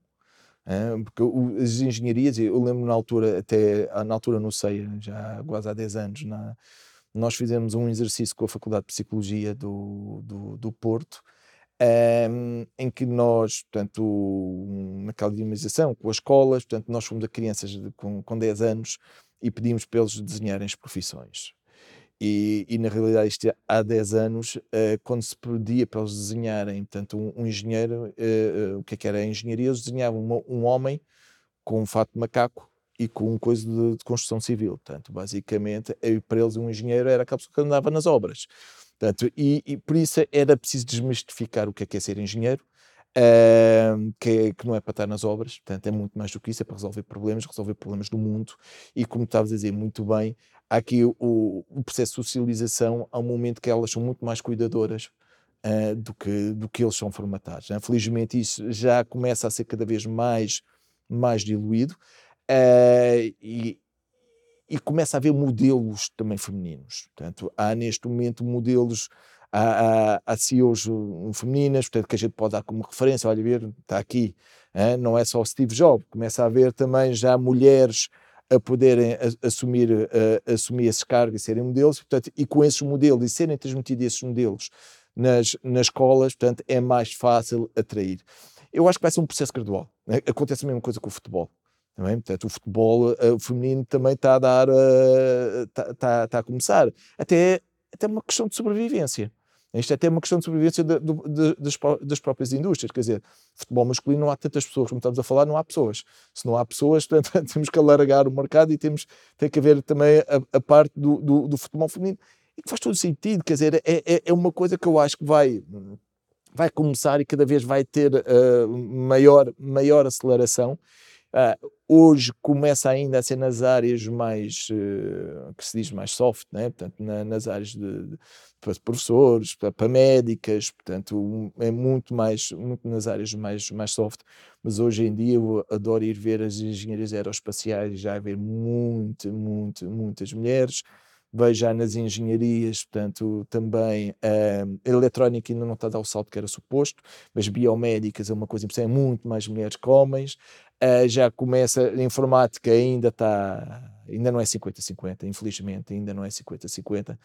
É? Porque as engenharias, eu lembro na altura, até na altura no CEIA, já quase há 10 anos, na, nós fizemos um exercício com a Faculdade de Psicologia do, do, do Porto um, em que nós, portanto, naquela dinamização com as escolas, portanto, nós fomos a crianças de, com, com 10 anos e pedimos para eles desenharem as profissões. E, e, na realidade, isto é há 10 anos, uh, quando se pedia para eles desenharem, portanto, um, um engenheiro, uh, uh, o que é que era a engenharia? Eles desenhavam uma, um homem com um fato de macaco e com coisa de, de construção civil. Portanto, basicamente, para eles, um engenheiro era aquela pessoa que andava nas obras. Portanto, e, e, por isso era preciso desmistificar o que é, que é ser engenheiro, uh, que, é, que, não é para estar nas obras, portanto, é muito mais do que isso, é para resolver problemas, resolver problemas do mundo. E como estavas a dizer muito bem, há aqui o, o processo de socialização, há um momento que elas são muito mais cuidadoras. Uh, do, que, do que eles são formatados. Né? Felizmente isso já começa a ser cada vez mais, mais diluído uh, e, e começa a haver modelos também femininos. Portanto, há neste momento modelos, há, há, CEOs femininas, portanto, que a gente pode dar como referência, olha, ver, está aqui, hein? não é só o Steve Jobs, começa a haver também já mulheres a poderem assumir, assumir esses cargos e serem modelos, portanto, e com esses modelos e serem transmitidos esses modelos nas, nas escolas, portanto, é mais fácil atrair. Eu acho que vai ser um processo gradual. Acontece a mesma coisa com o futebol. Também, portanto, o futebol o feminino também está a dar, está uh, tá, tá a começar. Até, até uma questão de sobrevivência. Isto é até uma questão de sobrevivência de, de, das, das, próprias indústrias. Quer dizer, futebol masculino não há tantas pessoas como estamos a falar, não há pessoas. Se não há pessoas, portanto, temos que alargar o mercado e temos, tem que haver também a, a parte do, do, do, futebol feminino. E faz todo sentido. Quer dizer, é, é, é, uma coisa que eu acho que vai, vai começar e cada vez vai ter uh, maior, maior aceleração. Uh, hoje começa ainda a ser nas áreas mais, uh, que se diz mais soft, né? portanto, na, nas áreas de, de, para professores, para, para, médicas, portanto, um, é muito mais, muito nas áreas mais, mais soft, mas hoje em dia eu adoro ir ver as engenharias aeroespaciais, já haver muito, muito, muitas mulheres, vejo já nas engenharias, portanto, também uh, a eletrónica ainda não está a dar o salto que era suposto, mas biomédicas é uma coisa importante, é muito mais mulheres que homens, uh, já começa, a informática ainda está, ainda não é 50-50, infelizmente, ainda não é 50-50.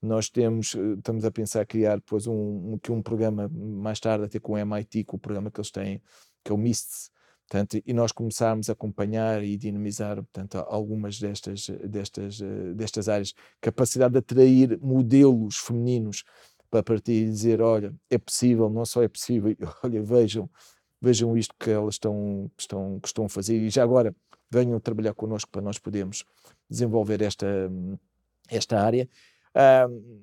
Nós temos, eh, estamos a pensar criar depois um, um, um programa mais tarde, até com o MIT, com o programa que eles têm, que é o MIST, Portanto, e nós começarmos a acompanhar e dinamizar portanto, algumas destas, destas, eh, destas áreas, capacidade de atrair modelos femininos para partir e dizer, olha, é possível, não só é possível, olha, vejam, vejam isto que elas estão, estão, que estão a fazer e já agora venham trabalhar connosco para nós podermos desenvolver esta, esta área. Um,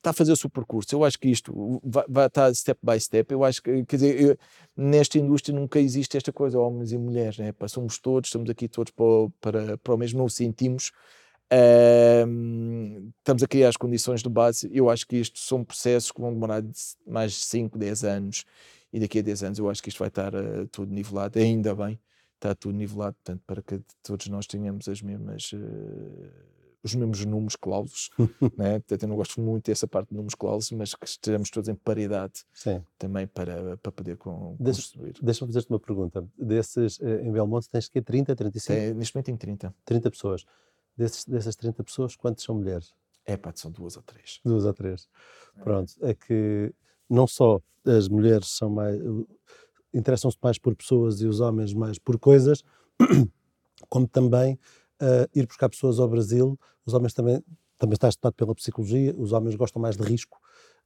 está a fazer o seu percurso. Eu acho que isto vai, vai estar step by step. Eu acho que, quer dizer, eu, nesta indústria nunca existe esta coisa, homens e mulheres, né? Somos todos, estamos aqui todos para, para, para o mesmo, não o sentimos. Uh, estamos a criar as condições de base. Eu acho que isto são processos que vão demorar mais de 5, 10 anos. E daqui a 10 anos eu acho que isto vai estar uh, tudo nivelado. Ainda bem, está tudo nivelado, portanto, para que todos nós tenhamos as mesmas. Uh, os mesmos números clausos, né? Portanto, eu não gosto muito dessa parte de números clausos, mas que estejamos todos em paridade Sim. também para, para poder com, construir. Deixa-me fazer-te uma pergunta. Desses, eh, em Belmonte tens que 30, 35? É, neste momento tem 30. 30 pessoas. Desses, dessas 30 pessoas, quantas são mulheres? É pá, são duas ou três. Duas ou três. É. Pronto, é que não só as mulheres são mais interessam-se mais por pessoas e os homens mais por coisas, como também uh, ir buscar pessoas ao Brasil. Os homens também, também está estudado pela psicologia, os homens gostam mais de risco,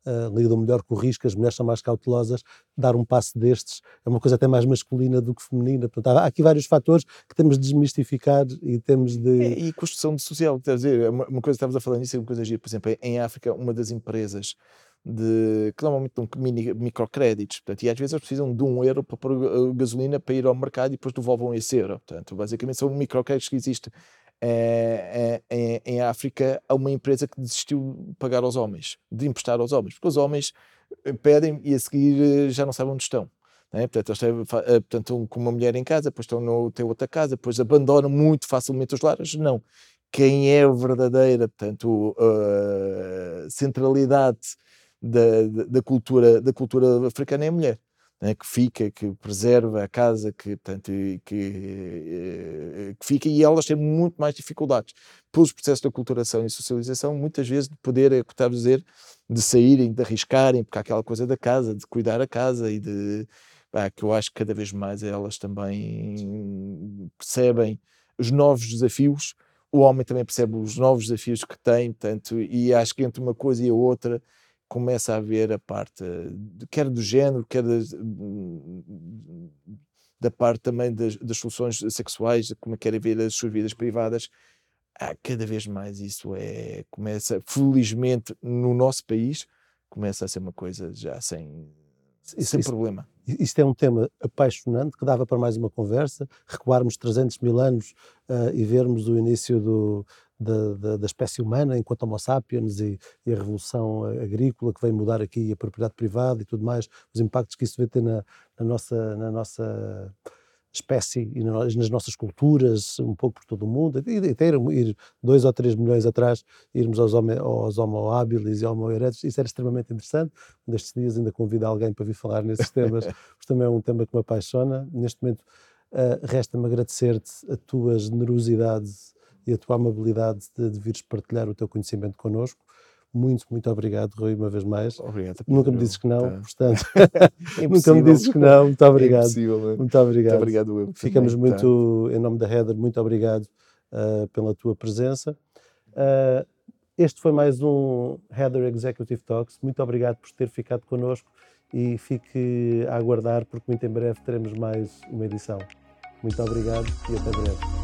uh, lidam melhor com o risco, as mulheres são mais cautelosas. Dar um passo destes é uma coisa até mais masculina do que feminina. Portanto, há aqui vários fatores que temos de desmistificar e temos de. É, e construção social, quer dizer, uma, uma coisa estavas a falar nisso é uma coisa gira. Por exemplo, em África, uma das empresas de, que normalmente mini, microcréditos, portanto, e às vezes eles precisam de um euro para pôr gasolina para ir ao mercado e depois devolvam esse euro. Portanto, basicamente são microcréditos que existem é, é, em, África há uma empresa que desistiu de pagar aos homens, de emprestar aos homens, porque os homens eh, pedem e a seguir eh, já não sabem onde estão. Né? Portanto, eles têm, portanto, com uma mulher em casa, depois estão no, têm outra casa, depois abandonam muito facilmente os lares. Não. Quem é a verdadeira portanto, uh, centralidade da, da, cultura, da cultura africana é a mulher. Né, que fica, que preserva a casa, que, portanto, que, eh, que fica, e elas têm muito mais dificuldades pelos processos de aculturação e socialização, muitas vezes de poder, é o que estava a dizer, de saírem, de arriscarem, porque há aquela coisa da casa, de cuidar a casa e de. Que eu acho que cada vez mais elas também percebem os novos desafios, o homem também percebe os novos desafios que tem, portanto, e acho que entre uma coisa e a outra começa a haver a parte, quer do género, quer da, da parte também das, das soluções sexuais, como querem ver as suas vidas privadas, ah, cada vez mais isso é, começa, felizmente, no nosso país, começa a ser uma coisa já sem, sem isso, problema. Isto é um tema apaixonante que dava para mais uma conversa, recuarmos 300 mil anos uh, e vermos o início do, da, da, da, espécie humana enquanto Homo sapiens e, e, a revolução agrícola que vem mudar aqui a propriedade privada e tudo mais, os impactos que isso vai ter na, na nossa, na nossa espécie e nas nossas culturas, um pouco por todo o mundo, e até ir, ir dois ou três milhões atrás, irmos aos homo, aos homo habilis e homo erectus, isso era extremamente interessante. Um destes dias ainda convido alguém para vir falar nesses temas, porque também é um tema que me apaixona. Neste momento, uh, resta-me agradecer-te a tua generosidade e a tua amabilidade de, de vires partilhar o teu conhecimento connosco. Muito, muito obrigado, Rui, uma vez mais. Obrigado. Nunca me dizes que não, tá. portanto. nunca me dizes que não. Muito obrigado. É muito obrigado. Muito obrigado eu. Ficamos também, muito, tá. em nome da Heather, muito obrigado uh, pela tua presença. Uh, este foi mais um Heather Executive Talks. Muito obrigado por ter ficado connosco e fique a aguardar, porque muito em breve teremos mais uma edição. Muito obrigado e até breve.